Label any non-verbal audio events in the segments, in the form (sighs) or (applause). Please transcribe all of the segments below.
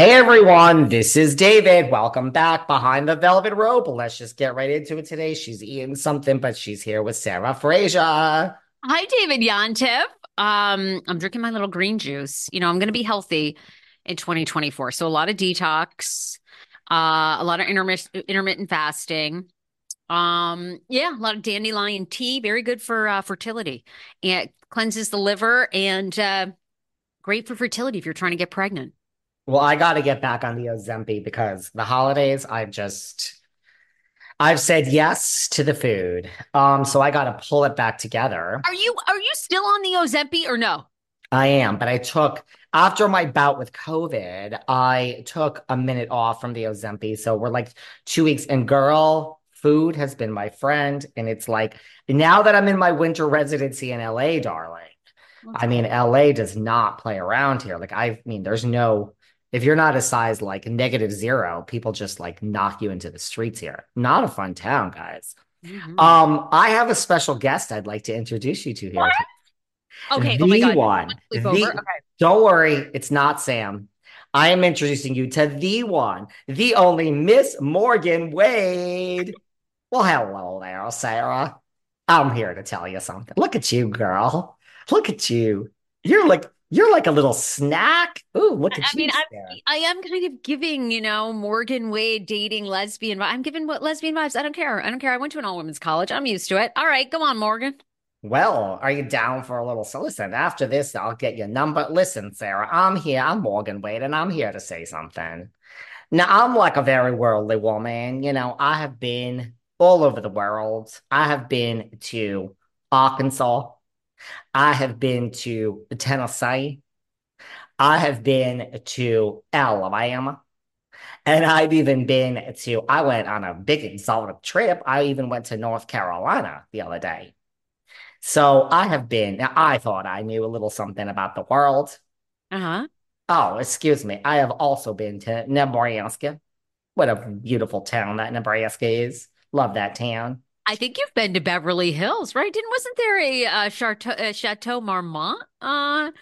Hey everyone, this is David. Welcome back behind the velvet rope. Let's just get right into it today. She's eating something, but she's here with Sarah Fraser. Hi, David Yontef. Um, I'm drinking my little green juice. You know, I'm going to be healthy in 2024. So a lot of detox, uh, a lot of intermittent fasting. Um, yeah, a lot of dandelion tea, very good for uh, fertility. It cleanses the liver and uh, great for fertility if you're trying to get pregnant. Well, I got to get back on the Ozempic because the holidays, I've just, I've said yes to the food. Um, so I got to pull it back together. Are you are you still on the Ozempic or no? I am, but I took after my bout with COVID, I took a minute off from the Ozempic. So we're like two weeks, and girl, food has been my friend, and it's like now that I'm in my winter residency in LA, darling. I mean, LA does not play around here. Like, I mean, there's no if you're not a size like negative zero, people just like knock you into the streets here. Not a fun town, guys. Mm-hmm. Um, I have a special guest I'd like to introduce you to here. What? Okay, the oh my God. one. The, okay. Don't worry, it's not Sam. I am introducing you to the one, the only Miss Morgan Wade. Well, hello there, Sarah. I'm here to tell you something. Look at you, girl. Look at you. You're like you're like a little snack. Ooh, look at I you. mean, I'm, I am kind of giving, you know, Morgan Wade dating lesbian. I'm giving what lesbian vibes. I don't care. I don't care. I went to an all women's college. I'm used to it. All right, go on, Morgan. Well, are you down for a little? So listen, after this, I'll get your number. Listen, Sarah, I'm here. I'm Morgan Wade, and I'm here to say something. Now, I'm like a very worldly woman. You know, I have been all over the world. I have been to Arkansas, I have been to Tennessee. I have been to Alabama. And I've even been to, I went on a big exotic trip. I even went to North Carolina the other day. So I have been, now I thought I knew a little something about the world. Uh huh. Oh, excuse me. I have also been to Nebraska. What a beautiful town that Nebraska is. Love that town. I think you've been to Beverly Hills, right? Didn't wasn't there a uh, Chateau, uh, Chateau Marmont? Uh,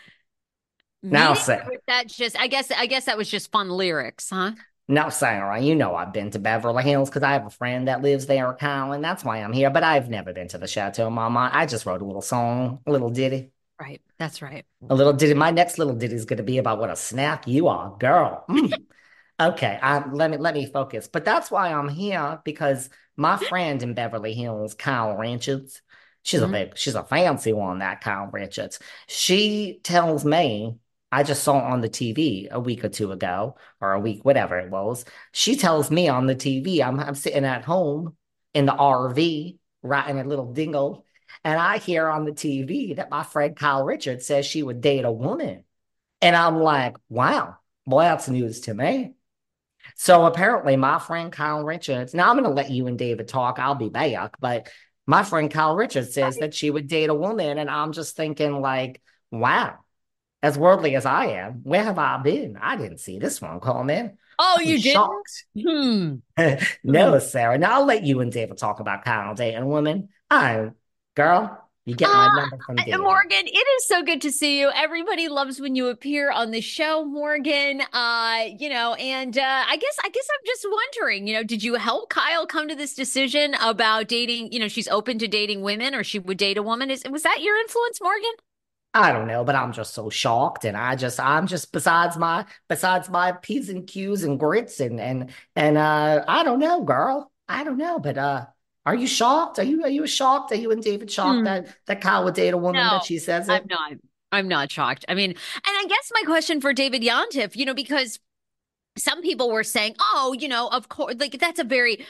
now, say that's just. I guess. I guess that was just fun lyrics, huh? Now, Sarah, you know I've been to Beverly Hills because I have a friend that lives there, Colin. That's why I'm here. But I've never been to the Chateau Marmont. I just wrote a little song, a little ditty. Right. That's right. A little ditty. My next little ditty is going to be about what a snack you are, girl. Mm. (laughs) okay. I, let me let me focus. But that's why I'm here because my friend in Beverly Hills, Kyle Richards, she's mm-hmm. a big, she's a fancy one, that Kyle Richards. She tells me, I just saw on the TV a week or two ago, or a week, whatever it was. She tells me on the TV, I'm, I'm sitting at home in the RV, riding a little dingle, and I hear on the TV that my friend Kyle Richards says she would date a woman. And I'm like, wow, boy, that's news to me. So apparently, my friend Kyle Richards. Now I'm going to let you and David talk. I'll be back, but my friend Kyle Richards says that she would date a woman, and I'm just thinking, like, wow. As worldly as I am, where have I been? I didn't see this one coming. Oh, you didn't? Hmm. (laughs) no, hmm. Sarah. Now I'll let you and David talk about Kyle dating a woman. I, girl, you get my uh, number from David. Morgan, it is so good to see you. Everybody loves when you appear on the show, Morgan. Uh, you know, and uh, I guess I guess I'm just wondering, you know, did you help Kyle come to this decision about dating, you know, she's open to dating women or she would date a woman? Is was that your influence, Morgan? I don't know, but I'm just so shocked, and I just I'm just besides my besides my p's and q's and grits and and and uh I don't know, girl. I don't know, but uh Are you shocked? Are you are you shocked? Are you and David shocked Hmm. that that Kyle would date a woman No, that she says I'm not. I'm not shocked. I mean, and I guess my question for David Yontef, you know, because some people were saying, oh, you know, of course, like that's a very,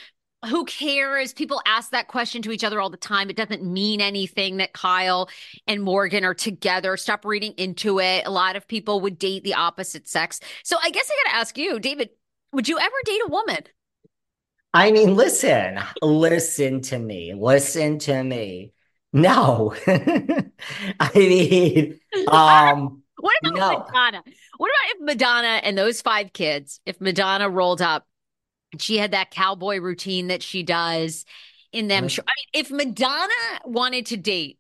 who cares? People ask that question to each other all the time. It doesn't mean anything that Kyle and Morgan are together. Stop reading into it. A lot of people would date the opposite sex. So I guess I got to ask you, David, would you ever date a woman? I mean, listen, listen to me, listen to me. No, (laughs) I mean, (laughs) um, What about no. Madonna? What about if Madonna and those five kids, if Madonna rolled up and she had that cowboy routine that she does in them? Listen, I mean, if Madonna wanted to date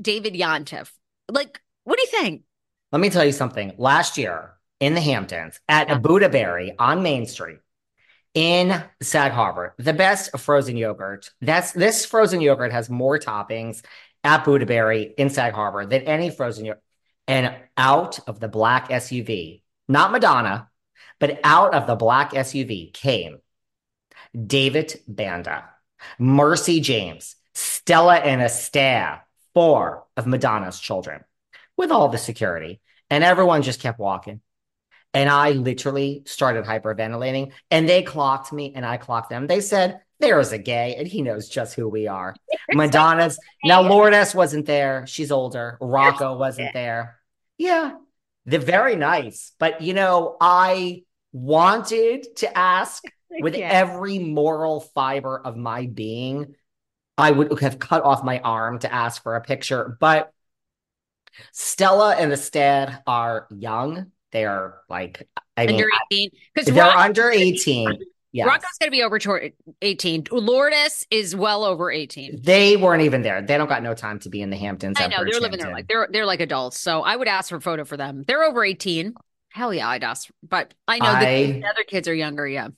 David Yontef, like, what do you think? Let me tell you something. Last year in the Hamptons at Yeah. Buddha Berry on Main Street in Sag Harbor, the best frozen yogurt. That's this frozen yogurt has more toppings at Buddha Berry in Sag Harbor than any frozen yogurt. And out of the black SUV, not Madonna, but out of the black SUV came David Banda, Mercy James, Stella and Estere, four of Madonna's children, with all the security. And everyone just kept walking. And I literally started hyperventilating, and they clocked me, and I clocked them. They said, There's a gay, and he knows just who we are. (laughs) Madonna's now, Lourdes wasn't there. She's older. Rocco (laughs) wasn't there. Yeah, they're very nice. But, you know, I wanted to ask (laughs) with Yeah. every moral fiber of my being, I would have cut off my arm to ask for a picture. But Stella and the Estere are young. They are like, I mean, Under 18. Because they're under 18. Yes. Rocco's going to be over toward 18. Lourdes is well over 18. They weren't even there. They don't got no time to be in the Hamptons. I know they're living their life. They're they're like adults. So I would ask for a photo for them. They're over 18. Hell yeah, I'd ask. But I know I- the other kids are younger. Yeah.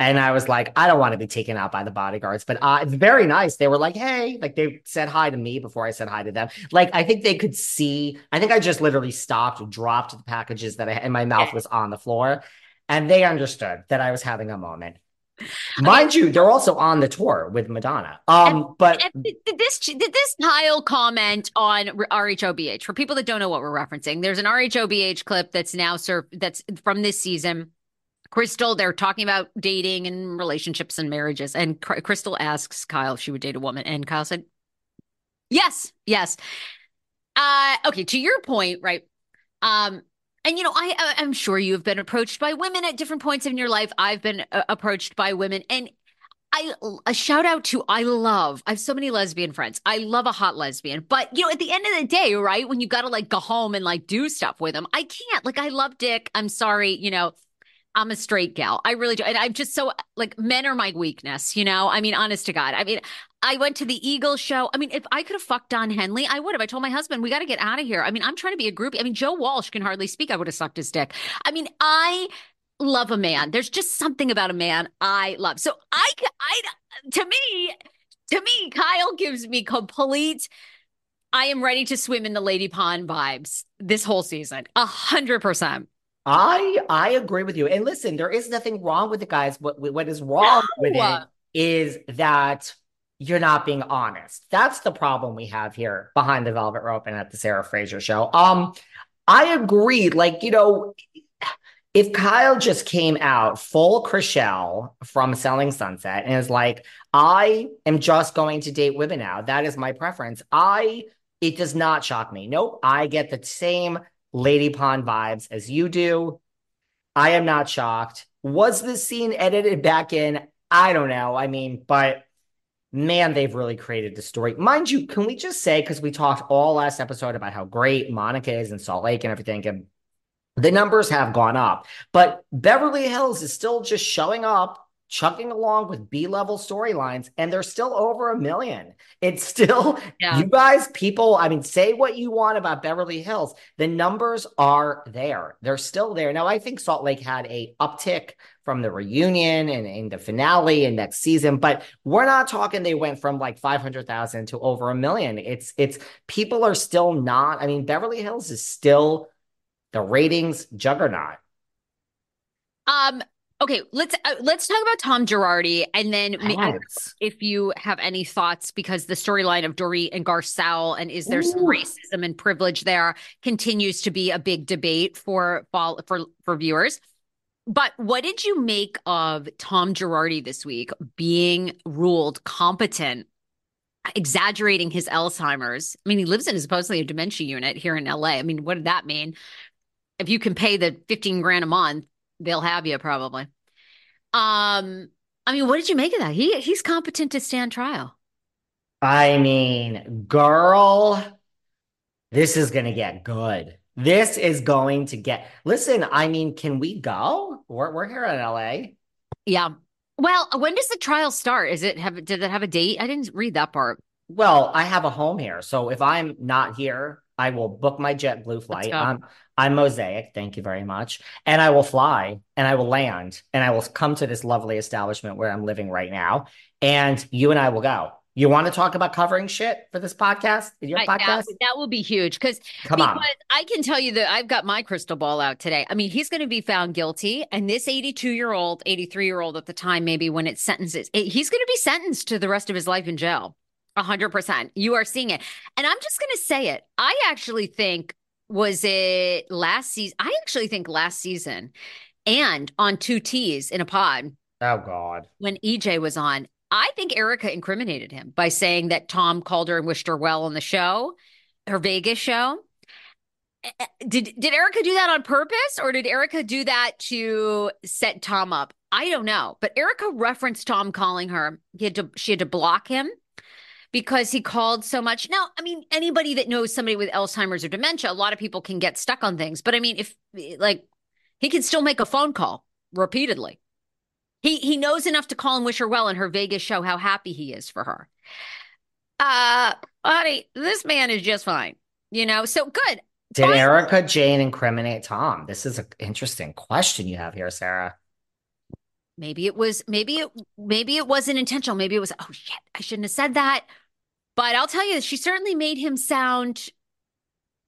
And I was like, I don't want to be taken out by the bodyguards, but uh, it's very nice. They were like, hey, like they said hi to me before I said hi to them. Like, I think they could see. I think I just literally stopped, dropped the packages that I and my mouth was on the floor, and they understood that I was having a moment. (laughs) Mind you, they're also on the tour with Madonna. Um, but And did did this did this Kyle comment on RHOBH for people that don't know what we're referencing? There's an RHOBH clip that's now served that's from this season. Crystal, they're talking about dating and relationships and marriages, and Cr- Crystal asks Kyle if she would date a woman, and Kyle said, "Yes, yes." Uh, okay, to your point, right? Um, and you know, I I- I'm sure you have been approached by women at different points in your life. I've been uh, approached by women, and I a shout out to I love I have so many lesbian friends. I love a hot lesbian, but you know, at the end of the day, right, when you got to like go home and like do stuff with them, I can't. Like, I love Dick. I'm sorry, you know. I'm a straight gal. I really do. And I'm just so like men are my weakness, you know? I mean, honest to God. I mean, I went to the Eagles show. I mean, if I could have fucked Don Henley, I would have. I told my husband, we got to get out of here. I mean, I'm trying to be a groupie. I mean, Joe Walsh can hardly speak. I would have sucked his dick. I mean, I love a man. There's just something about a man I love. So I, I, to me, to me, Kyle gives me complete. I am ready to swim in the Lady Pond vibes this whole season. A hundred percent. I I agree with you. And listen, there is nothing wrong with the guys. What what is wrong with it is that you're not being honest. That's the problem we have here behind the velvet rope and at the Sarah Fraser show. Um, I agree. Like, you know, if Kyle just came out full Chrishell from Selling Sunset and is like, I am just going to date women now. That is my preference. I it does not shock me. Nope. I get the same Lady Pond vibes as you do. I am not shocked. Was this scene edited back in? I don't know. I mean, but man, they've really created the story. Mind you, can we just say, because we talked all last episode about how great Monica is in Salt Lake and everything, and the numbers have gone up, but Beverly Hills is still just showing up, chugging along with B level storylines, and they're still over a million. It's still, Yeah. you guys, people, I mean, say what you want about Beverly Hills. The numbers are there. They're still there. Now, I think Salt Lake had a uptick from the reunion and in the finale and next season, but we're not talking they went from like 500,000 to over a million. It's, it's, people are still not, I mean, Beverly Hills is still the ratings juggernaut. Um, Okay, let's uh, let's talk about Tom Girardi, and then me- I don't know Yes. if you have any thoughts because the storyline of Dorit and Garcelle and is there some racism and privilege there continues to be a big debate for fall for for viewers. But what did you make of Tom Girardi this week being ruled competent, exaggerating his Alzheimer's? I mean, he lives in supposedly a dementia unit here in LA. I mean, what did that mean? If you can pay the 15 grand a month, they'll have you probably. Um, I mean, what did you make of that? He he's competent to stand trial. I mean, girl, this is gonna get good. This is going to get. Listen, I mean, can we go? We're we're here in LA. Yeah. Well, when does the trial start? Is it have did it have a date? I didn't read that part. Well, I have a home here, so if I'm not here, I will book my JetBlue flight. I'm I'm Mosaic, thank you very much, and I will fly and I will land and I will come to this lovely establishment where I'm living right now, and you and I will go. You want to talk about covering shit for this podcast? Your I- that, podcast? that will be huge because Come because on. I can tell you that I've got my crystal ball out today. I mean, he's going to be found guilty, and this 82 year old, 83 year old at the time, maybe when it sentences, it, he's going to be sentenced to the rest of his life in jail. A hundred percent. You are seeing it, and I'm just going to say it. I actually think was it last season. I actually think last season, and on two T's in a pod Oh God. when EJ was on, I think Erika incriminated him by saying that Tom called her and wished her well on the show, her Vegas show. Eh, eh, Did did Erika do that on purpose or did Erika do that to set Tom up? I don't know. But Erika referenced Tom calling her. He had to she had to block him because he called so much. Now, I mean, anybody that knows somebody with Alzheimer's or dementia, a lot of people can get stuck on things. But I mean, if like he can still make a phone call repeatedly. He he knows enough to call and wish her well in her Vegas show how happy he is for her. Uh, honey, this man is just fine. You know, so good. Did Erika Jayne incriminate Tom? This is an interesting question you have here, Sarah. Maybe it was maybe it maybe it wasn't intentional. Maybe it was oh shit, I shouldn't have said that. But I'll tell you, she certainly made him sound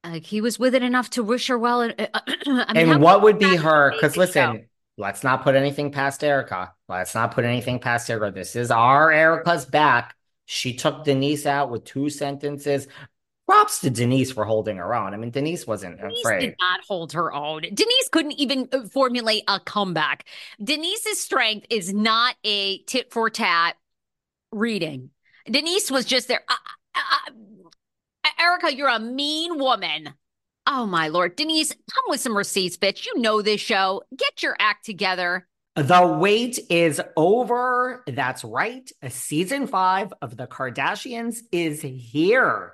like he was with it enough to wish her well. And, uh, (clears throat) I mean, And what would be her? Because Vegas show. listen, let's not put anything past Erika. Let's not put anything past Erika. This is our Erika's back. She took Denise out with two sentences. Props to Denise for holding her own. I mean, Denise wasn't Denise afraid. did not hold her own. Denise couldn't even uh, formulate a comeback. Denise's strength is not a tit for tat reading. Denise was just there. Uh, uh, uh, Erika, you're a mean woman. Oh my lord, Denise, come with some receipts, bitch. You know this show. Get your act together. The wait is over. That's right. Season five of The Kardashians is here.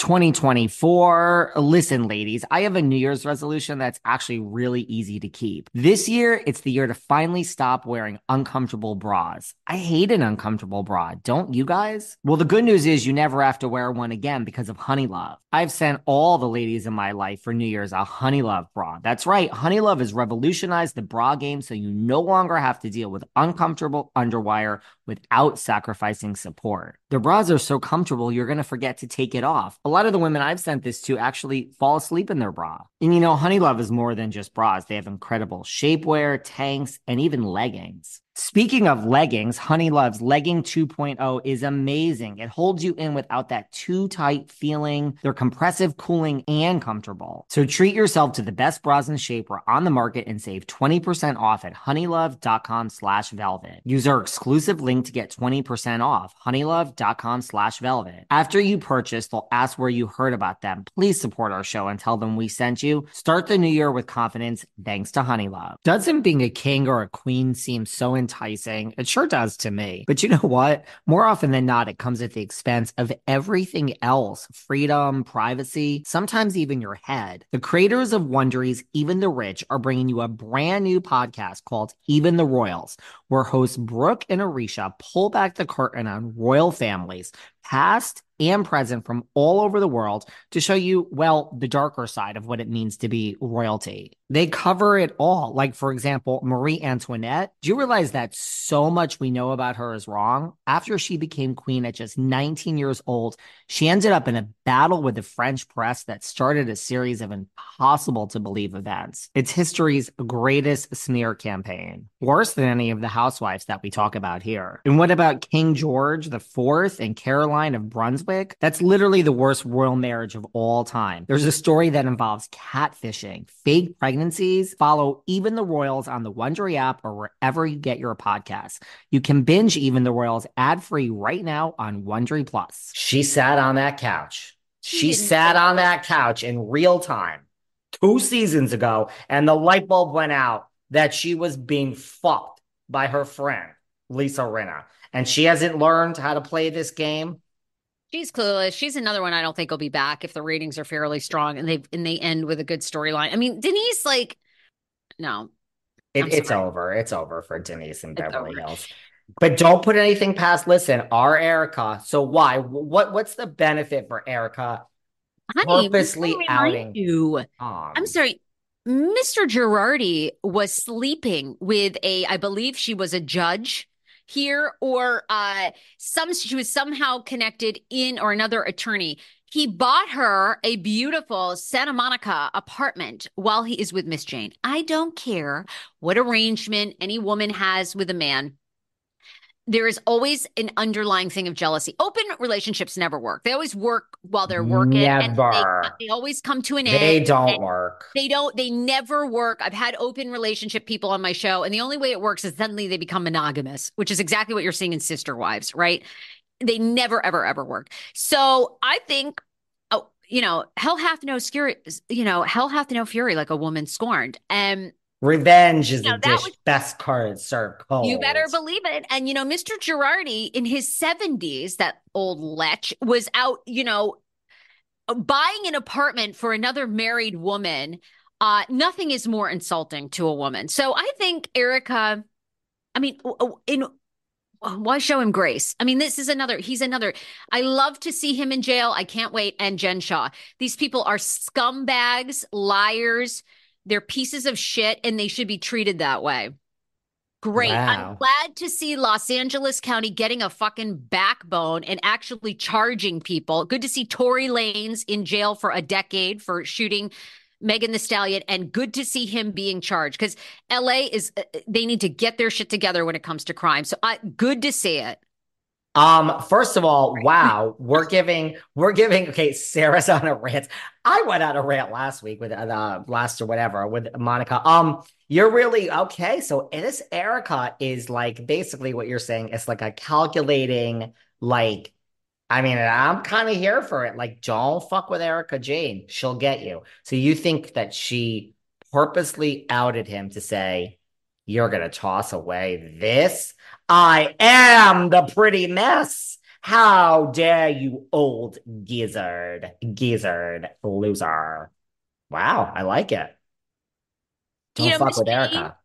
2024. Listen, ladies, I have a New Year's resolution that's actually really easy to keep. This year, it's the year to finally stop wearing uncomfortable bras. I hate an uncomfortable bra. Don't you guys? Well, the good news is you never have to wear one again because of Honeylove. I've sent all the ladies in my life for New Year's a Honeylove bra. That's right. Honeylove has revolutionized the bra game so you no longer have to deal with uncomfortable underwire without sacrificing support. Their bras are so comfortable, you're going to forget to take it off. A lot of the women I've sent this to actually fall asleep in their bra. And you know, Honeylove is more than just bras. They have incredible shapewear, tanks, and even leggings. Speaking of leggings, Honeylove's Legging 2.0 is amazing. It holds you in without that too tight feeling. They're compressive, cooling, and comfortable. So treat yourself to the best bras and shapewear on the market and save 20% off at honeylove.com slash velvet. Use our exclusive link to get 20% off, honeylove.com slash velvet. After you purchase, they'll ask where you heard about them. Please support our show and tell them we sent you. Start the new year with confidence thanks to Honeylove. Doesn't being a king or a queen seem so intense? Enticing. It sure does to me. But you know what? More often than not, it comes at the expense of everything else freedom, privacy, sometimes even your head. The creators of Wondery's Even the Rich are bringing you a brand new podcast called Even the Royals, where hosts Brooke and Aricia pull back the curtain on royal families, past and present from all over the world to show you, well, the darker side of what it means to be royalty. They cover it all. Like, for example, Marie Antoinette. Do you realize that so much we know about her is wrong? After she became queen at just 19 years old, she ended up in a battle with the French press that started a series of impossible to believe events. It's history's greatest smear campaign, worse than any of the housewives that we talk about here. And what about King George IV and Caroline of Brunswick? That's literally the worst royal marriage of all time. There's a story that involves catfishing, fake pregnancies. Follow Even the Royals on the Wondery app or wherever you get your podcasts. You can binge Even the Royals ad free right now on Wondery Plus. She sat on that couch. She sat on that couch in real time two seasons ago, and the light bulb went out that she was being fucked by her friend, Lisa Rinna. And she hasn't learned how to play this game. She's clueless. She's another one I don't think will be back if the ratings are fairly strong and they and they end with a good storyline. I mean, Denise, like, no. It, it's over. It's over for Denise and Beverly Hills. But don't put anything past. Listen, our Erika. So why? What? What's the benefit for Erika? Honey, purposely outing you. Um, I'm sorry. Mr. Girardi was sleeping with a, I believe she was a judge here, or uh, some she was somehow connected in, or another attorney. He bought her a beautiful Santa Monica apartment while he is with Miss Jayne. I don't care what arrangement any woman has with a man there is always an underlying thing of jealousy. Open relationships never work. They always work while they're working. Never. They, they, always come to an they end. They don't work. They don't. They never work. I've had open relationship people on my show, and the only way it works is suddenly they become monogamous, which is exactly what you're seeing in Sister Wives, right? They never, ever, ever work. So I think oh, you know, hell hath no fury, you know, hell hath no fury like a woman scorned. And Revenge is you know, the dish best card served cold. You better believe it. And you know, Mr. Girardi in his 70s, that old lech, was out, you know, buying an apartment for another married woman. Uh, nothing is more insulting to a woman. So I think Erika, I mean, in why show him grace? I mean, this is another, he's another. I love to see him in jail. I can't wait. And Jen Shaw. These people are scumbags, liars they're pieces of shit and they should be treated that way. Great. Wow. I'm glad to see Los Angeles County getting a fucking backbone and actually charging people. Good to see Tory Lanez in jail for a decade for shooting Megan Thee Stallion, and good to see him being charged because LA is, uh, they need to get their shit together when it comes to crime. So I, good to see it. Um, first of all, (laughs) wow, we're giving, we're giving, okay, Sarah's (laughs) on a rant. I went on a rant last week with uh last or whatever with Monica. Um, you're really okay. So this Erika is like basically what you're saying. It's like a calculating, like, I mean, I'm kind of here for it. Like, don't fuck with Erika Jayne. She'll get you. So you think that she purposely outed him to say, you're going to toss away this? I am the pretty mess. How dare you, old gizzard, gizzard loser. Wow, I like it. Don't you know, fuck with Erika.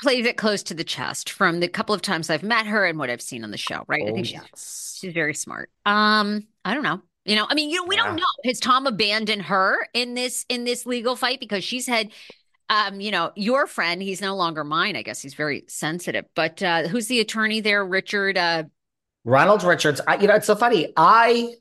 Plays it close to the chest from the couple of times I've met her and what I've seen on the show, right? Oh, I think she's, yes. she's very smart. Um, I don't know. You know, I mean, you know, we yeah. don't know. Has Tom abandoned her in this in this legal fight because she's had um, you know, your friend, he's no longer mine. I guess he's very sensitive. But uh, who's the attorney there? Richard. Uh, Ronald Richards, I, you know, it's so funny. I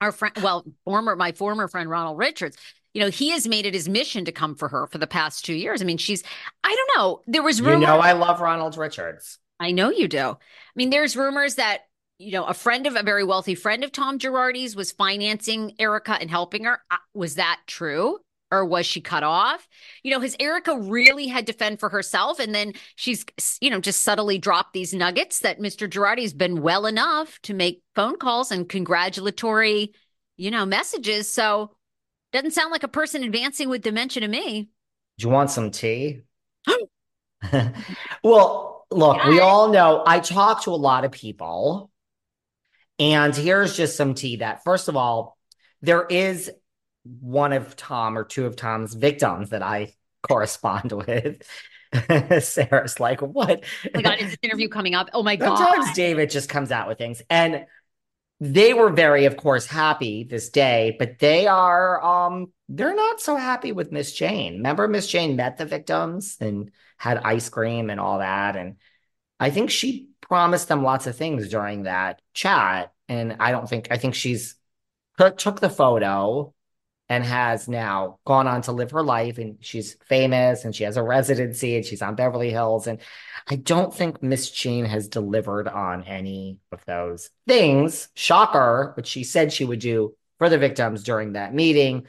Our friend, well, former my former friend Ronald Richards, you know, he has made it his mission to come for her for the past two years. I mean, she's, I don't know. There was rumors you know I love Ronald Richards. I know you do. I mean, there's rumors that, you know, a friend of a very wealthy friend of Tom Girardi's was financing Erika and helping her. Uh, Was that true? Or was she cut off? You know, has Erika really had to fend for herself? And then she's, you know, just subtly dropped these nuggets that Mr. Girardi's been well enough to make phone calls and congratulatory, you know, messages. So doesn't sound like a person advancing with dementia to me. Do you want some tea? (gasps) (laughs) well, look, we all know I talk to a lot of people, and here's just some tea that, first of all, there is one of Tom or two of Tom's victims that I correspond (laughs) with. (laughs) Sarah's like, what? Oh my God, is this interview coming up? Oh my (laughs) God. Sometimes David just comes out with things. And they were very, of course, happy this day, but they are um they're not so happy with Miss Jayne. Remember Miss Jayne met the victims and had ice cream and all that. And I think she promised them lots of things during that chat. And I don't think I think she's took took the photo and has now gone on to live her life and she's famous and she has a residency and she's on Beverly Hills and I don't think Miss Jayne has delivered on any of those things. Shocker, which she said she would do for the victims during that meeting.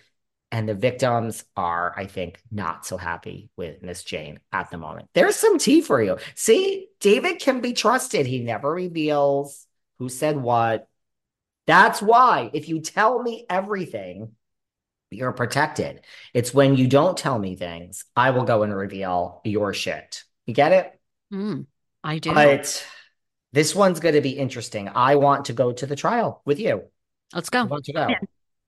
And the victims are, I think, not so happy with Miss Jayne at the moment. There's some tea for you. See, David can be trusted. He never reveals who said what. That's why if you tell me everything, you're protected. It's when you don't tell me things, I will go and reveal your shit. You get it? Mm, I do. But this one's going to be interesting. I want to go to the trial with you. Let's I go. want to go,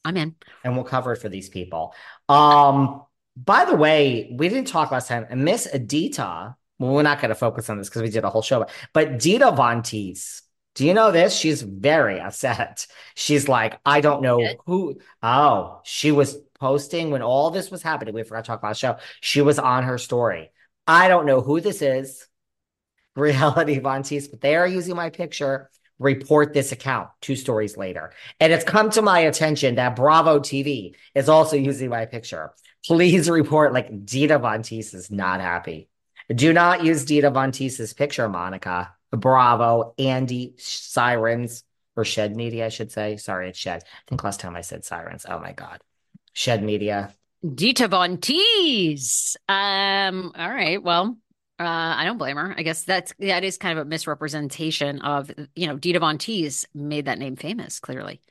I'm in. and we'll cover it for these people. Um, by the way, we didn't talk last time. Miss Adita, well, we're not going to focus on this because we did a whole show, but Dita Von Teese, do you know this? She's very upset. She's like, I don't know who. Oh, she was posting when all this was happening. We forgot to talk last show. She was on her story. I don't know who this is. Reality Von Teese, but they are using my picture. Report this account two stories later. And it's come to my attention that Bravo TV is also using my picture. Please report like Dita Von Teese is not happy. Do not use Dita Von Teese's picture, Monica. Bravo, Andy, Sirens, or Shed Media, I should say. Sorry, it's Shed. I think last time I said Sirens. Oh my God. Shed Media. Dita Von Teese. Um, all right. Well, uh, I don't blame her. I guess that's that is kind of a misrepresentation of, you know, Dita Von Teese made that name famous, clearly.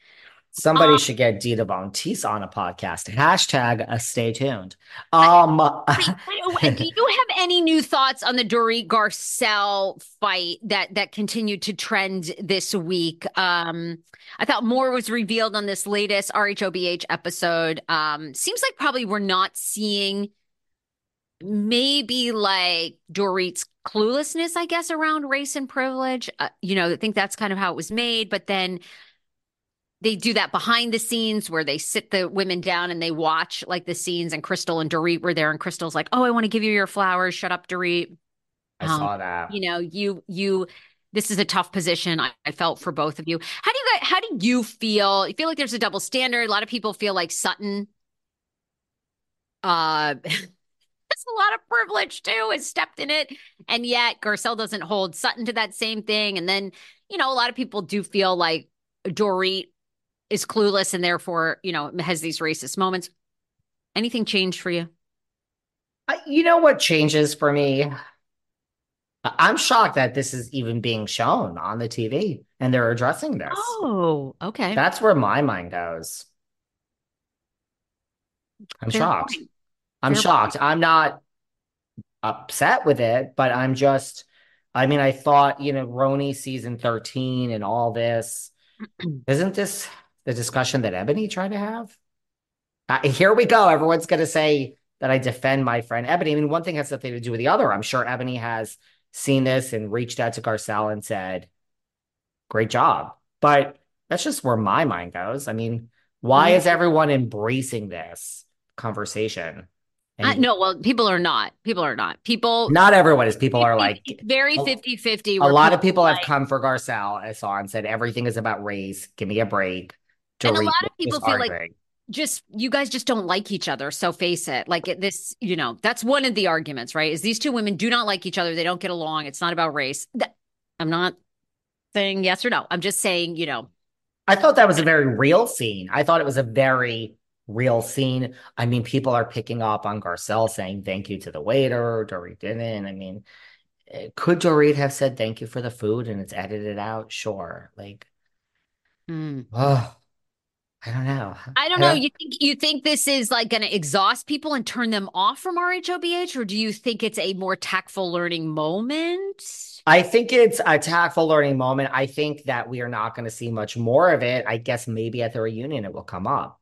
Somebody Um, should get Dita Von Teese on a podcast. Hashtag uh, stay tuned. Um, Wait, wait, do (laughs) you have any new thoughts on the Dorit Garcelle fight that that continued to trend this week? Um, I thought more was revealed on this latest RHOBH episode. Um, seems like probably we're not seeing maybe like Dorit's cluelessness, I guess, around race and privilege. Uh, you know, I think that's kind of how it was made, but then they do that behind the scenes where they sit the women down and they watch like the scenes and Crystal and Dorit were there and Crystal's like, "Oh, I want to give you your flowers. Shut up, Dorit." I Um, saw that. You know, you you this is a tough position. I, I felt for both of you. How do you guys how do you feel? You feel like there's a double standard. A lot of people feel like Sutton uh (laughs) it's a lot of privilege too, has stepped in it. And yet Garcelle doesn't hold Sutton to that same thing. And then, you know, a lot of people do feel like Dorit is clueless and therefore, you know, has these racist moments. Anything changed for you? I- You know what changes for me? I'm shocked that this is even being shown on the TV and they're addressing this. Oh, okay. That's where my mind goes. I'm Fair shocked. point. I'm Fair shocked. I'm not upset with it, but I'm just, I mean, I thought, you know, RHONY season 13 and all this. (clears throat) Isn't this the discussion that Eboni tried to have? Uh, here we go. Everyone's going to say that I defend my friend Eboni. I mean, one thing has nothing to do with the other. I'm sure Eboni has seen this and reached out to Garcelle and said, great job. But that's just where my mind goes. I mean, why is everyone embracing this conversation? Uh, no, well, people are not. People are not. People not everyone is. People are like, very a- 50 50. a lot of people have come for Garcelle, I saw, and said everything is about race. Give me a break. And a lot of people feel like- just you guys just don't like each other. So face it. Like this, you know, that's one of the arguments, right? Is these two women do not like each other. They don't get along. It's not about race. That, I'm not saying yes or no. I'm just saying, you know, I thought that was a very real scene. I thought it was a very real scene. I mean, people are picking up on Garcelle saying thank you to the waiter. Dorit didn't. I mean, eh, could Dorit have said thank you for the food and it's edited out? Sure. Like, hmm. oh, I don't know. I don't know. You think you think this is like going to exhaust people and turn them off from RHOBH, or do you think it's a more tactful learning moment? I think it's a tactful learning moment. I think that we are not going to see much more of it. I guess maybe at the reunion it will come up.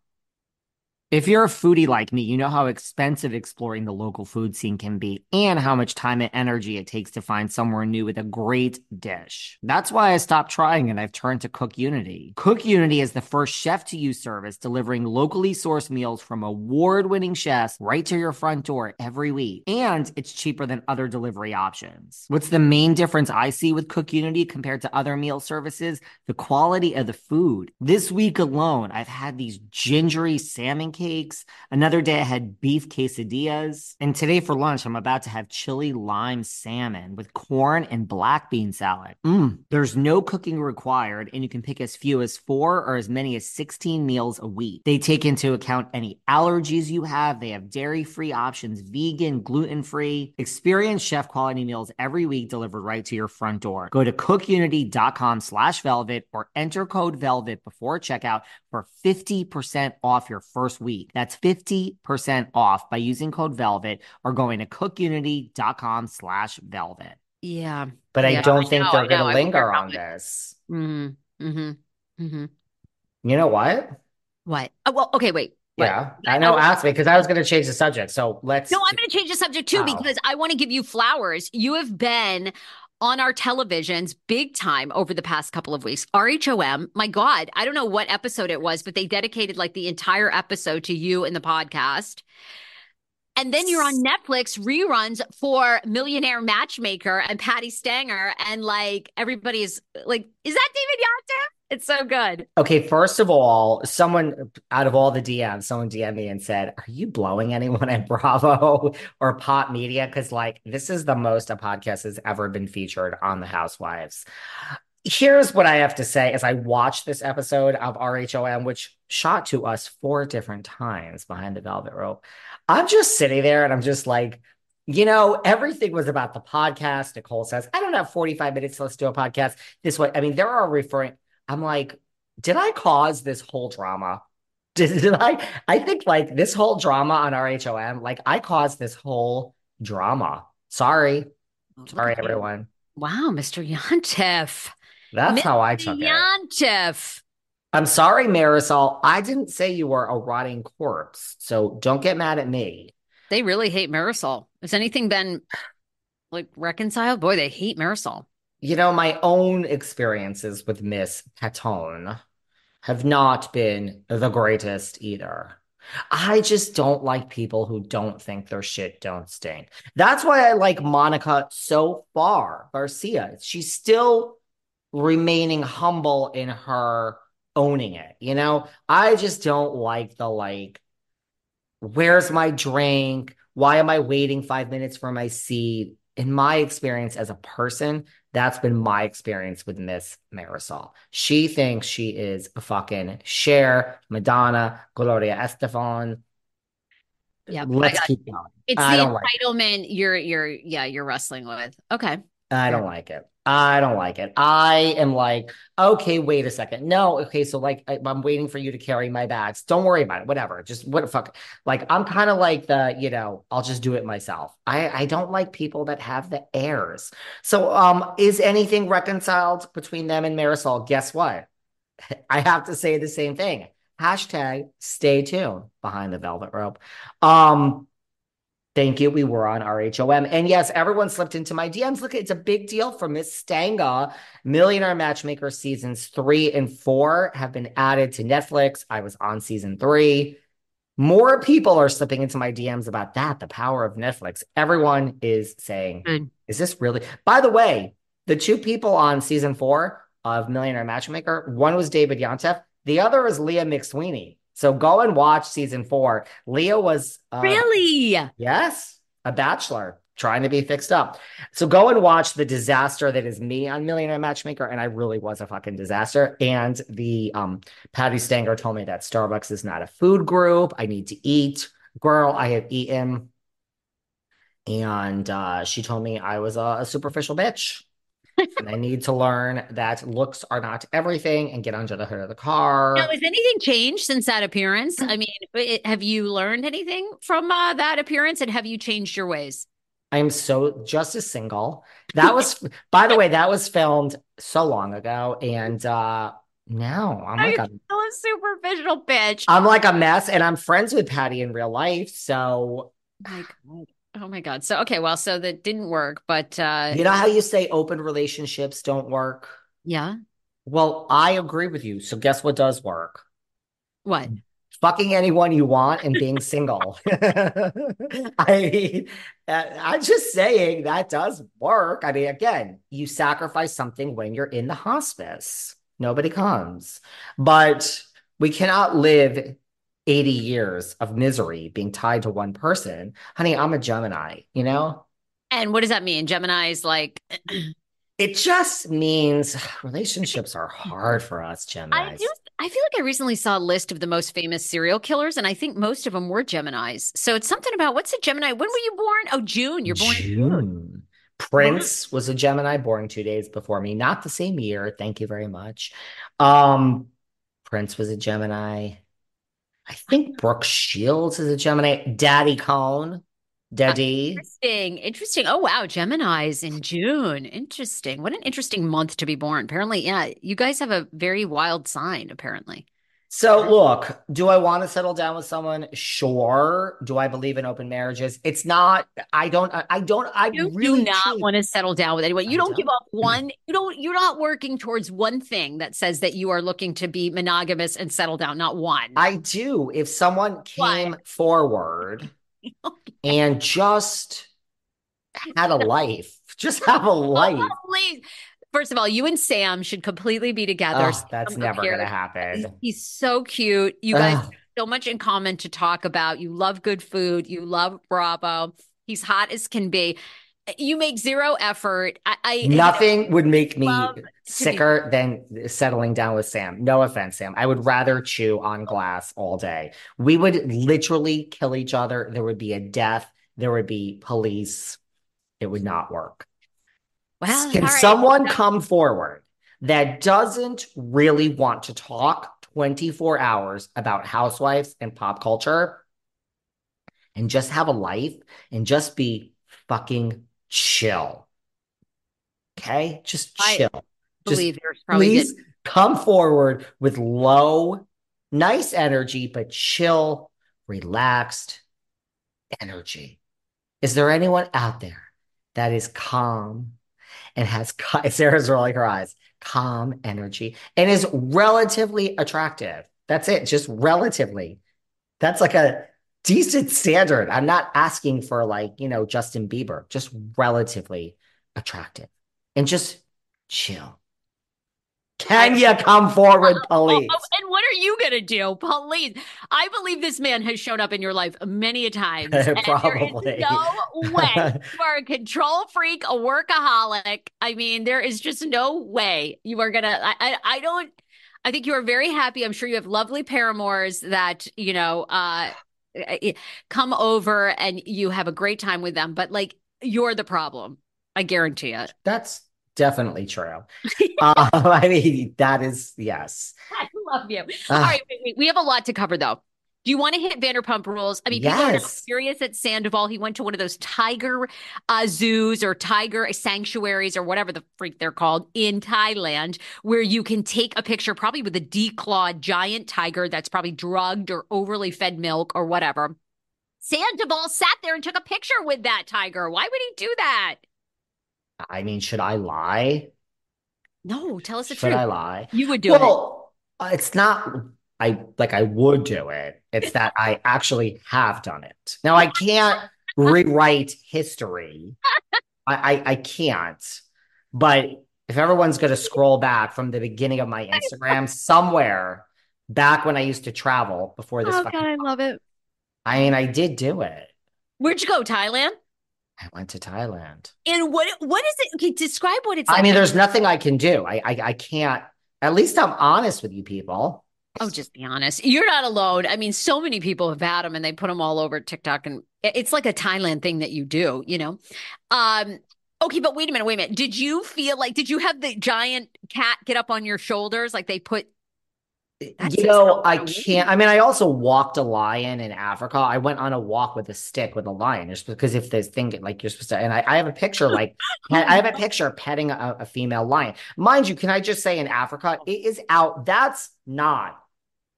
If you're a foodie like me, you know how expensive exploring the local food scene can be and how much time and energy it takes to find somewhere new with a great dish. That's why I stopped trying and I've turned to CookUnity. Cook Unity is the first chef to you service delivering locally sourced meals from award winning chefs right to your front door every week. And it's cheaper than other delivery options. What's the main difference I see with CookUnity compared to other meal services? The quality of the food. This week alone, I've had these gingery salmon cakes. Another day I had beef quesadillas. And today for lunch, I'm about to have chili lime salmon with corn and black bean salad. Mmm. There's no cooking required, and you can pick as few as four or as many as 16 meals a week. They take into account any allergies you have. They have dairy free options, vegan, gluten free. Experience chef quality meals every week delivered right to your front door. Go to cookunity.com slash velvet or enter code velvet before checkout for 50% off your first week. That's 50% off by using code velvet or going to cookunity.com slash velvet. Yeah. But I don't I think know, they're going to linger on this. Mm-hmm. Mm-hmm. Mm-hmm. You know what? What? Oh, well, okay, wait. What? Yeah, I know. I- Ask me because I was going to change the subject. So let's. No, I'm going to change the subject too Wow. because I want to give you flowers. You have been on our televisions big time over the past couple of weeks. RHOM, my God, I don't know what episode it was, but they dedicated like the entire episode to you in the podcast. And then you're on Netflix reruns for Millionaire Matchmaker and Patti Stanger. And like everybody is like, is that David Yontef? It's so good. Okay, first of all, someone out of all the DMs, someone DM'd me and said, Are you blowing anyone at (laughs) Bravo or Pop Media? Because, like, this is the most a podcast has ever been featured on The Housewives. Here's what I have to say as I watched this episode of RHOM, which shot to us four different times behind the velvet rope. I'm just sitting there and I'm just like, you know, everything was about the podcast. Nicole says, I don't have 45 minutes. Let's do a podcast this way. I mean, there are referring. I'm like, did I cause this whole drama? (laughs) Did, did I? I think like this whole drama on RHOM, like I caused this whole drama. Sorry. Sorry, you. everyone. Wow, Mr. Yontef. That's how I Mr. took it. Yontef. I'm sorry, Marisol. I didn't say you were a rotting corpse. So don't get mad at me. They really hate Marisol. Has anything been like reconciled? Boy, they hate Marisol. You know, my own experiences with Miss Patton have not been the greatest either. I just don't like people who don't think their shit don't stink. That's why I like Monica so far, Garcia. She's still remaining humble in her owning it. You know, I just don't like the like, where's my drink? Why am I waiting five minutes for my seat? In my experience as a person, that's been my experience with Miss Marisol. She thinks she is a fucking Cher, Madonna, Gloria Estefan. Yeah, Let's keep going. It's I the don't like entitlement you're you're yeah, you're wrestling with. Okay. I don't like it. I don't like it. I am like, okay, wait a second. No, okay, so like I, I'm waiting for you to carry my bags. Don't worry about it. Whatever. Just what the fuck. Like I'm kind of like the, you know, I'll just do it myself. I I don't like people that have the airs. So um, is anything reconciled between them and Marisol? Guess what? (laughs) I have to say the same thing. Hashtag stay tuned behind the velvet rope. Um, Thank you. We were on RHOM. And yes, everyone slipped into my DMs. Look, it's a big deal for Miss Stanger. Millionaire Matchmaker seasons three and four have been added to Netflix. I was on season three. More people are slipping into my DMs about that, the power of Netflix. Everyone is saying, Good. is this really? By the way, the two people on season four of Millionaire Matchmaker, one was David Yontef, the other is Leah McSweeney. So go and watch season four. Leah was uh, Really? Yes, a bachelor trying to be fixed up. So go and watch the disaster that is me on Millionaire Matchmaker, and I really was a fucking disaster. And the um, Patti Stanger told me that Starbucks is not a food group. I need to eat. Girl, I have eaten, and uh, she told me I was a, a superficial bitch. And I need to learn that looks are not everything and get under the hood of the car. Now, has anything changed since that appearance? I mean, it- have you learned anything from uh, that appearance and have you changed your ways? I am so just as single. That was, (laughs) by the way, that was filmed so long ago, and uh now I'm like a, Still a superficial bitch. I'm like a mess, and I'm friends with Patti in real life. So Oh my God. Oh my God. So, okay, well, so that didn't work, but uh, you know how you say open relationships don't work? yeah. Well, I agree with you. So guess what does work? What? Fucking anyone you want and being (laughs) single. (laughs) I mean, uh, I'm just saying that does work. I mean, again, you sacrifice something when you're in the hospice. Nobody comes. But we cannot live 80 years of misery being tied to one person. Honey, I'm a Gemini, you know? And what does that mean? Gemini is like, (clears throat) It just means relationships are hard for us, I do. I feel like I recently saw a list of the most famous serial killers, and I think most of them were Geminis. So it's something about what's a Gemini? When were you born? Oh, June. You're born June. June. Prince was a Gemini born two days before me, not the same year. Thank you very much. Um, Prince was a Gemini. I think Brooke Shields is a Gemini. Daddy Cohen, uh, Daddy. Interesting. Interesting. Oh, wow. Gemini's in June. Interesting. What an interesting month to be born. Apparently, yeah, you guys have a very wild sign, apparently. So, look, do I want to settle down with someone? Sure. Do I believe in open marriages? It's not. I don't. I don't. I You really do not truly- want to settle down with anyone. You don't give don't. up one. You don't. You're not working towards one thing that says that you are looking to be monogamous and settle down. Not one. I do. If someone came forward (laughs) and just had a life, just have a (laughs) oh, life. Oh, please. First of all, you and Sam should completely be together. Oh, that's Sam never going to happen. He's so cute. You guys Ugh. have so much in common to talk about. You love good food. You love Bravo. He's hot as can be. You make zero effort. I, I Nothing would make me to be- sicker than settling down with Sam. No offense, Sam. I would rather chew on glass all day. We would literally kill each other. There would be a death. There would be police. It would not work. Well, Can right. someone come forward that doesn't really want to talk 24 hours about housewives and pop culture and just have a life and just be fucking chill? Okay? Just I chill. Just believe there's probably please good. come forward with low, nice energy, but chill, relaxed energy. Is there anyone out there that is calm and has (laughs) Sarah's rolling her eyes, calm energy, and is relatively attractive? That's it, just relatively. That's like a decent standard. I'm not asking for like, you know, Justin Bieber, just relatively attractive and just chill. Can you come forward, Oh, please? oh, and what are you gonna do, police? I believe this man has shown up in your life many a times. (laughs) and there is Probably. no way. (laughs) You are a control freak, a workaholic. I mean, there is just no way you are gonna. I, I, I don't. I think you are very happy. I'm sure you have lovely paramours that you know uh, come over and you have a great time with them. But like, you're the problem. I guarantee it. That's definitely true. uh, (laughs) I mean, that is, yes. I love you. All Ah. right, wait, wait. we have a lot to cover though. Do you want to hit Vanderpump Rules? I mean, people are Yes. curious at Sandoval. He went to one of those tiger uh, zoos or tiger sanctuaries or whatever the freak they're called in Thailand, where you can take a picture probably with a declawed giant tiger that's probably drugged or overly fed milk or whatever. Sandoval sat there and took a picture with that tiger. Why would he do that? I mean, should I lie? No, tell us the Should truth. Should I lie? You would do it. Well, uh, it's not I like I would do it. It's that I actually have done it. Now I can't rewrite history. I, I, I can't. But if everyone's going to scroll back from the beginning of my (laughs) Instagram somewhere back when I used to travel before this. Oh God, I love it. I mean, I did do it. Where'd you go? Thailand? I went to Thailand. And what what is it? Okay, describe what it's like. I mean, there's nothing I can do. I, I I can't. At least I'm honest with you people. Oh, just be honest. You're not alone. I mean, so many people have had them and they put them all over TikTok and it's like a Thailand thing that you do, you know? Um, okay, but wait a minute, wait a minute. Did you feel like, did you have the giant cat get up on your shoulders? Like they put you know, I can't. I mean, I also walked a lion in Africa. I went on a walk with a stick with a lion, just because if this thing like you're supposed to, and I, I have a picture, like (laughs) I have a picture petting a, a, female lion. Mind you, can I just say in Africa, it is out. That's not,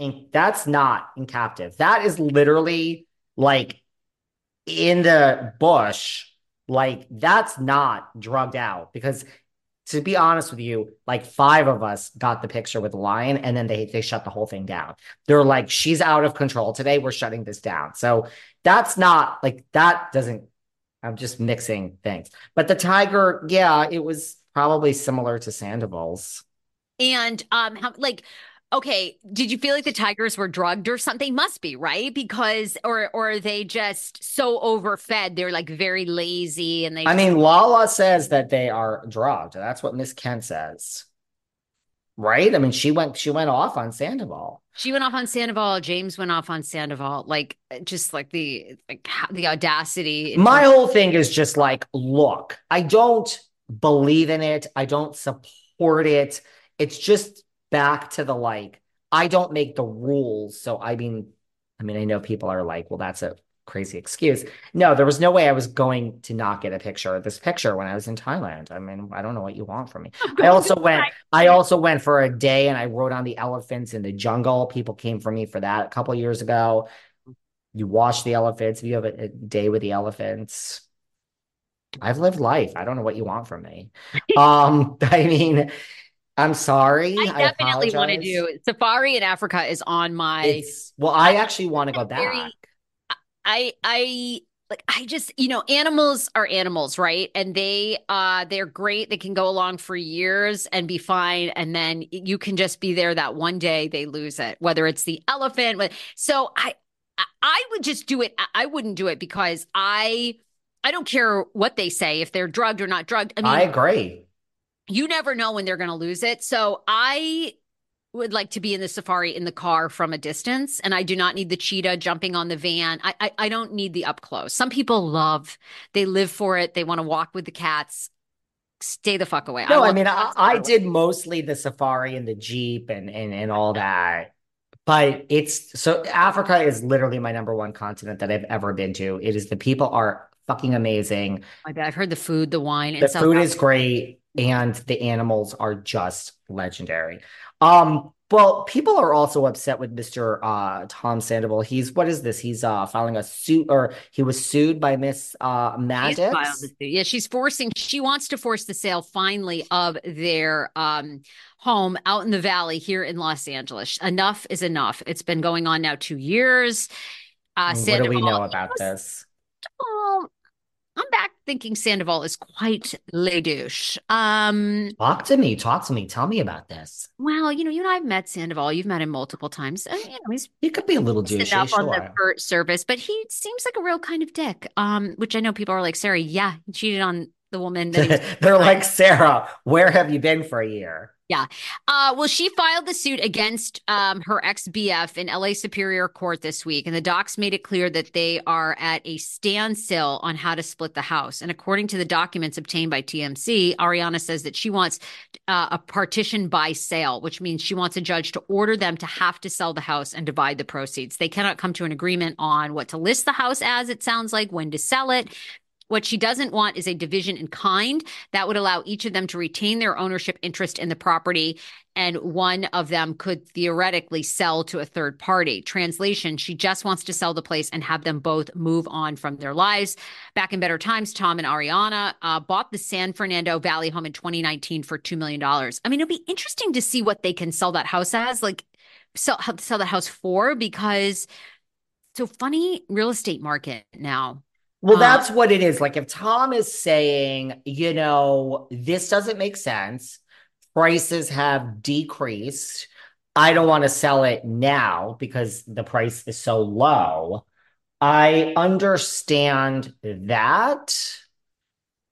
in, that's not in captive. That is literally like in the bush. Like that's not drugged out because to be honest with you, like five of us got the picture with the lion and then they they shut the whole thing down. They're like, she's out of control today. We're shutting this down. So that's not like that doesn't I'm just mixing things. But the tiger, yeah, it was probably similar to Sandoval's. And um how like Okay, did you feel like the tigers were drugged or something? Must be, right? Because or or are they just so overfed? They're like very lazy and they I mean, Lala says that they are drugged. That's what Miss Kent says. Right? I mean, she went she went off on Sandoval. She went off on Sandoval. James went off on Sandoval. Like uh, just like the like the audacity. My whole thing is just like, look, I don't believe in it. I don't support it. It's just back to the like, I don't make the rules. So I mean, I mean, I know people are like, well, that's a crazy excuse. No, there was no way I was going to not get a picture of this picture when I was in Thailand. I mean, I don't know what you want from me. I (laughs) also went, I also went for a day and I rode on the elephants in the jungle. People came for me for that a couple years ago. You watch the elephants. You have a, a day with the elephants, I've lived life. I don't know what you want from me. (laughs) um, (laughs) I mean, I'm sorry. I definitely want to do safari in Africa is on my. It's, well, I actually want to go back. Very, I I like I just you know animals are animals, right? And they uh they're great. They can go along for years and be fine, and then you can just be there that one day they lose it. Whether it's the elephant, so I I would just do it. I wouldn't do it because I I don't care what they say if they're drugged or not drugged. I mean, I agree you never know when they're going to lose it. So I would like to be in the safari in the car from a distance and i do not need the cheetah jumping on the van. I, I i, don't need the up close. Some people love they live for it they want to walk with the cats. Stay the fuck away. No i, I mean I, I did mostly the safari and the jeep and and, and all that but it's so africa is literally my number one continent that i've ever been to. It is the people are fucking amazing. I've heard the food the wine the food is great and the animals are just legendary. Um, well, people are also upset with Mr. Uh, Tom Sandoval. He's what is this? He's uh, filing a suit, or he was sued by Miss uh, Madix. Yeah, she's forcing. She wants to force the sale finally of their um, home out in the valley here in Los Angeles. Enough is enough. It's been going on now two years. Uh, what do we know about this? Oh, I'm back thinking Sandoval is quite le douche. Um, talk to me. Talk to me. Tell me about this. Well, you know, you and I've met Sandoval. You've met him multiple times. And, you know, he's he could be a little douchey up sure. on the service, but he seems like a real kind of dick. Um, which I know people are like, Sarah, yeah, he cheated on the woman. (laughs) They're like, Sarah, where have you been for a year? Yeah. Uh, well, she filed the suit against um, her ex BF in LA Superior Court this week, and the docs made it clear that they are at a standstill on how to split the house. And according to the documents obtained by TMZ, Ariana says that she wants uh, a partition by sale, which means she wants a judge to order them to have to sell the house and divide the proceeds. They cannot come to an agreement on what to list the house as, it sounds like, when to sell it. What she doesn't want is a division in kind that would allow each of them to retain their ownership interest in the property. And one of them could theoretically sell to a third party. Translation, she just wants to sell the place and have them both move on from their lives. Back in better times, Tom and Ariana uh, bought the San Fernando Valley home in 2019 for $2 million. I mean, it'll be interesting to see what they can sell that house as. Like, sell sell the house for because so funny real estate market now. Well, Um, that's what it is. Like if Tom is saying, you know, this doesn't make sense, prices have decreased. I don't want to sell it now because the price is so low. I understand that,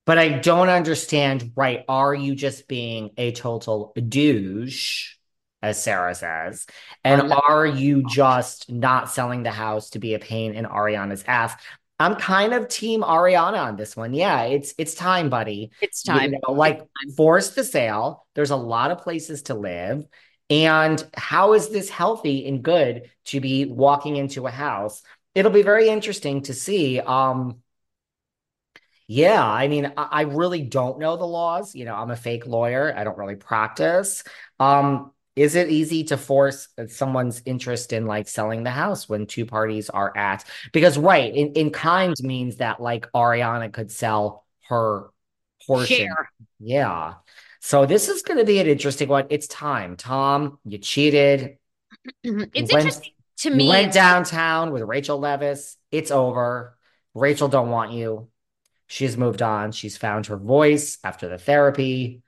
but I don't understand, right? Are you just being a total douche, as Sarah says? And are you just not selling the house to be a pain in Ariana's ass? I'm kind of team Ariana on this one. Yeah, it's it's time, buddy. it's You time. know, like time. force the sale. There's a lot of places to live. And how is this healthy and good to be walking into a house? It'll be very interesting to see. Um, yeah, I mean, I, I really don't know the laws. You know, I'm a fake lawyer. I don't really practice. Um, is it easy to force someone's interest in like selling the house when two parties are at? Because right, in, in kind means that like Ariana could sell her portion. Share. Yeah. So this is going to be an interesting one. It's time. Tom, you cheated. (clears throat) It's went- interesting to You me. went downtown with Rachel Leviss. It's over. Rachel don't want you. She's moved on. She's found her voice after the therapy.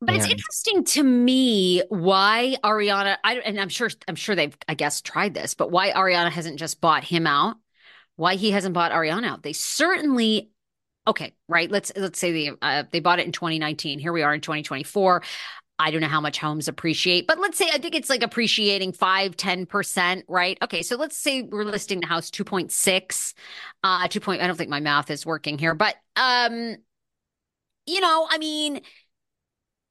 But it's interesting to me why Ariana, I, and I'm sure, I'm sure they've, I guess, tried this, but why Ariana hasn't just bought him out, why he hasn't bought Ariana out. They certainly, okay, right. Let's let's say they uh, they bought it in 2019. Here we are in 2024. I don't know how much homes appreciate, but let's say I think it's like appreciating five, 10%, right? Okay, so let's say we're listing the house 2.6, uh, 2. Point, I don't think my math is working here, but um, you know, I mean,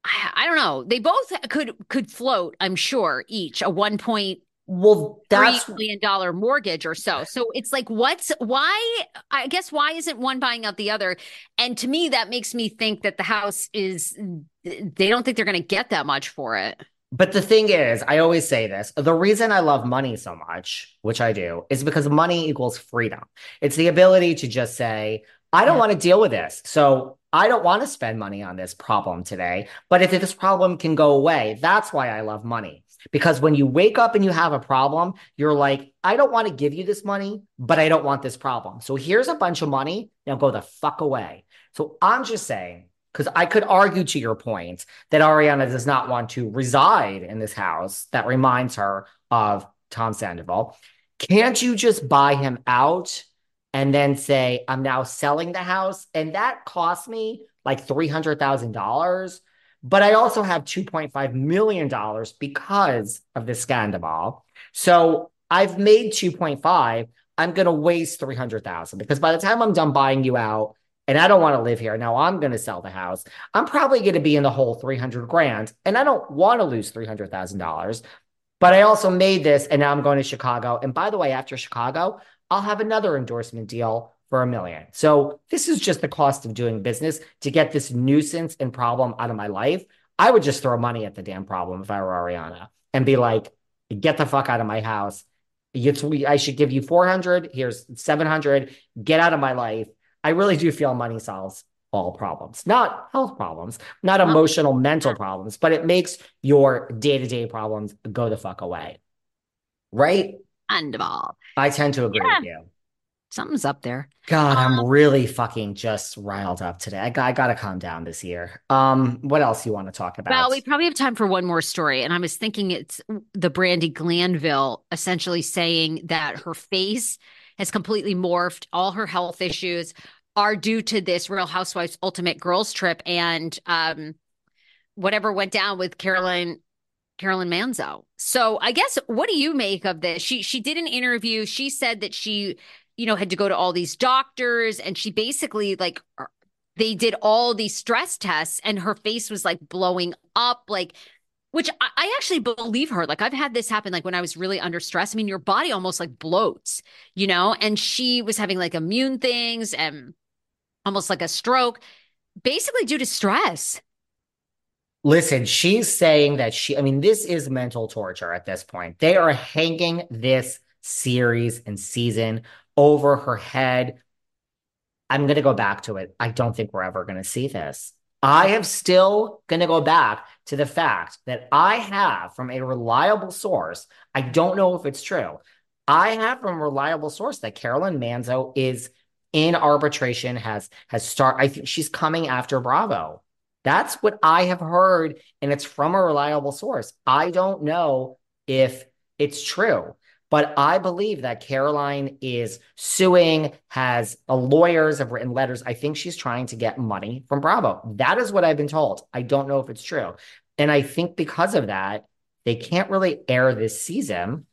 I, I don't know. They both could could float, I'm sure, each a one point Well, three that's million dollar mortgage or so. So it's like, what's why? I guess why isn't one buying out the other? And to me, that makes me think that the house is. They don't think they're going to get that much for it. But the thing is, I always say this the reason I love money so much, which I do, is because money equals freedom. It's the ability to just say, I don't Yeah. want to deal with this. So I don't want to spend money on this problem today. But if this problem can go away, that's why I love money. Because when you wake up and you have a problem, you're like, I don't want to give you this money, but I don't want this problem. So here's a bunch of money. Now go the fuck away. So I'm just saying, because I could argue to your point that Ariana does not want to reside in this house that reminds her of Tom Sandoval. Can't you just buy him out and then say, I'm now selling the house? And that cost me like $300,000. But I also have $2.5 million because of the scandal. So I've made 2.5. I'm going to waste 300,000 because by the time I'm done buying you out, and I don't want to live here. Now I'm going to sell the house. I'm probably going to be in the whole 300 grand and I don't want to lose $300,000. But I also made this and now I'm going to Chicago. And by the way, after Chicago, I'll have another endorsement deal for a million. So this is just the cost of doing business to get this nuisance and problem out of my life. I would just throw money at the damn problem if I were Ariana and be like, get the fuck out of my house. It's, I should give you 400. Here's 700. Get out of my life. I really do feel money solves all problems, not health problems, not emotional, mental problems, but it makes your day to day problems go the fuck away. Right? And of all, I tend to agree Yeah. with you. something's up there. God, I'm Um, really fucking just riled up today. I, got- I gotta calm down this year. Um, what else you want to talk about? Well, we probably have time for one more story. And I was thinking it's the Brandi Glanville essentially saying that her face has completely morphed. All her health issues are due to this Real Housewives Ultimate Girls Trip and um, whatever went down with Carolyn Carolyn Manzo. So I guess what do you make of this? She she did an interview. She said that she, you know, had to go to all these doctors and she basically like uh, they did all these stress tests and her face was like blowing up like which I, I actually believe her like i've had this happen like when i was really under stress i mean your body almost like bloats you know and she was having like immune things and almost like a stroke basically due to stress Listen, she's saying that she, I mean, this is mental torture at this point. They are hanging this series and season over her head. I'm going to go back to it. I don't think we're ever going to see this. I am still going to go back to the fact that I have from a reliable source. I don't know if it's true. I have from a reliable source that Carolyn Manzo is in arbitration, has has start. I think she's coming after Bravo. That's what I have heard, and it's from a reliable source. I don't know if it's true. But I believe that Carolyn is suing, has a lawyers have written letters. I think she's trying to get money from Bravo. That is what I've been told. I don't know if it's true. And I think because of that, they can't really air this season.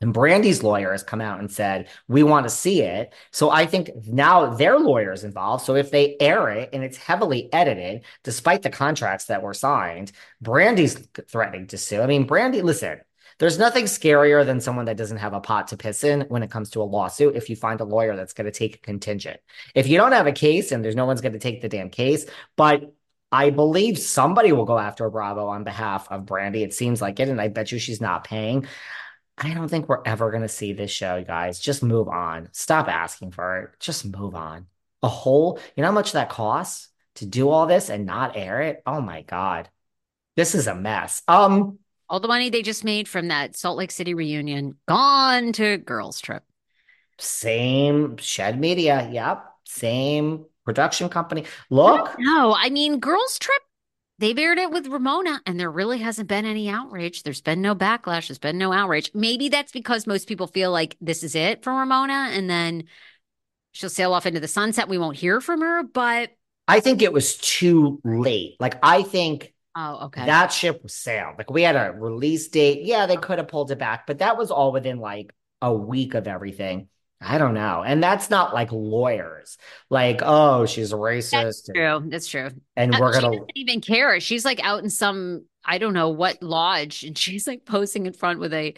And Brandi's lawyer has come out and said, we want to see it. So I think now their lawyer is involved. So if they air it and it's heavily edited, despite the contracts that were signed, Brandi's threatening to sue. I mean, Brandi, listen, there's nothing scarier than someone that doesn't have a pot to piss in when it comes to a lawsuit if you find a lawyer that's going to take a contingent. If you don't have a case and there's no one's going to take the damn case, but I believe somebody will go after Bravo on behalf of Brandi. It seems like it, and I bet you she's not paying. I don't think we're ever going to see this show, you guys. Just move on. Stop asking for it. Just move on. A whole, you know how much that costs to do all this and not air it? Oh my God. This is a mess. Um, all the money they just made from that Salt Lake City reunion gone to girls trip. Same Shed Media. Yep. Same production company. Look. No, I mean, girls trip. They've aired it with Ramona, and there really hasn't been any outrage. There's been no backlash. There's been no outrage. Maybe that's because most people feel like this is it for Ramona, and then she'll sail off into the sunset. We won't hear from her, but I think it was too late. Like, I think Oh, okay. That ship was sailed. Like we had a release date. Yeah, they oh. could have pulled it back, but that was all within like a week of everything. I don't know. And that's not like lawyers. Like, oh, she's racist. That's true. That's true. And uh, we're gonna doesn't even care. She's like out in some I don't know what lodge, and (laughs) she's like posing in front with a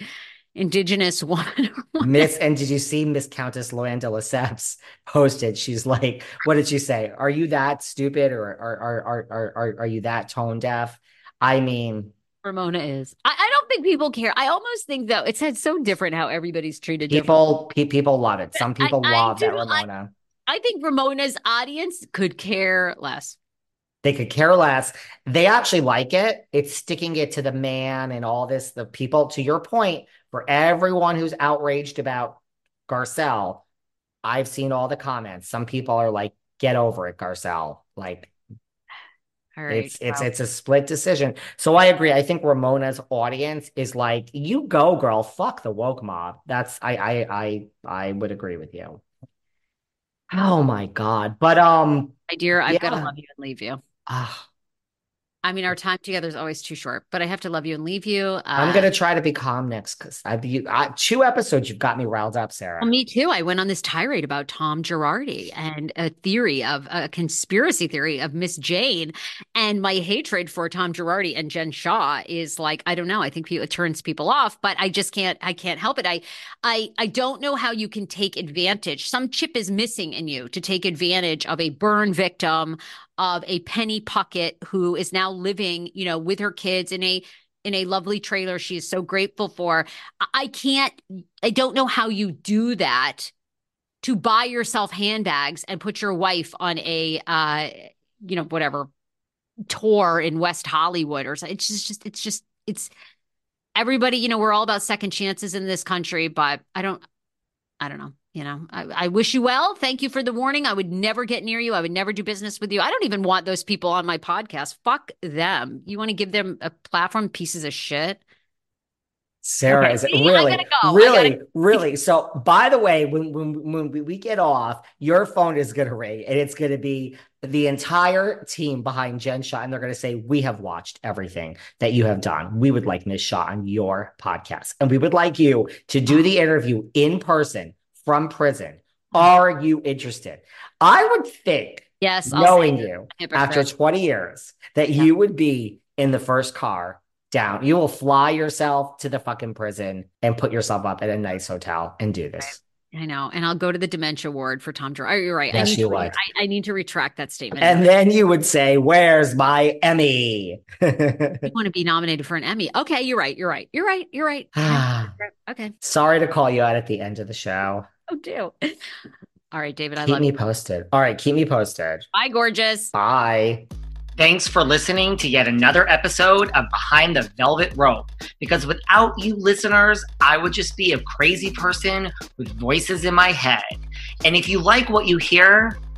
indigenous (laughs) woman. Miss, and did you see Miss Countess Luann de Lesseps posted? She's like, what did she say? Are you that stupid or are are are are are, are you that tone deaf? I mean, Ramona is. I, I, don't think people care. I almost think though it's had so different how everybody's treated. People pe- people love it. Some people I, love I that Ramona. I think Ramona's audience could care less. They could care less. They actually like it. It's sticking it to the man and all this. The people, to your point, for everyone who's outraged about Garcelle, I've seen all the comments. Some people are like, get over it, Garcelle. Like, it's it's it's a split decision. So I agree. I think Ramona's audience is like, you go, girl. Fuck the woke mob. That's I I I I would agree with you. Oh my god. But um my dear, I've yeah. got to love you and leave you. Ah, I mean, our time together is always too short, but I have to love you and leave you. Uh, I'm gonna try to be calm next because I, I two episodes you've got me riled up, Sarah. Well, me too. I went on this tirade about Tom Girardi and a theory of a conspiracy theory of Miss Jayne, and my hatred for Tom Girardi and Jen Shah is like I don't know. I think it turns people off, but I just can't. I can't help it. I I I don't know how you can take advantage. Some chip is missing in you to take advantage of a burn victim of a Penny Puckett who is now living, you know, with her kids in a in a lovely trailer she is so grateful for. I can't I don't know how you do that to buy yourself handbags and put your wife on a uh you know whatever tour in West Hollywood or something. It's just, just it's just it's everybody, you know, we're all about second chances in this country, but I don't I don't know you know, I, I, wish you well. Thank you for the warning. I would never get near you. I would never do business with you. I don't even want those people on my podcast. Fuck them. You want to give them a platform, pieces of shit. Sarah, okay, is it really, go. really, gotta... really? So, by the way, when when when we get off, your phone is going to ring, and it's going to be the entire team behind Jen Shah, and they're going to say, "We have watched everything that you have done. We would like Miss on your podcast, and we would like you to do the interview in person from prison. Are you interested? I would think, yes, knowing you after 20 years, that yeah. you would be in the first car down. You will fly yourself to the fucking prison and put yourself up at a nice hotel and do this. I know. And I'll go to the dementia ward for Tom Gerard. You're right. Yes, I, need you to, would. I, I, need to retract that statement. And then you would say, Where's my Emmy? (laughs) you want to be nominated for an Emmy. Okay, you're right. You're right. You're right. You're right. (sighs) okay. Sorry to call you out at the end of the show. (laughs) Oh, do. (laughs) All right, David. I keep me you. posted. All right, keep me posted. Bye, gorgeous. Bye. Thanks for listening to yet another episode of Behind the Velvet Rope. Because without you listeners, I would just be a crazy person with voices in my head. And if you like what you hear,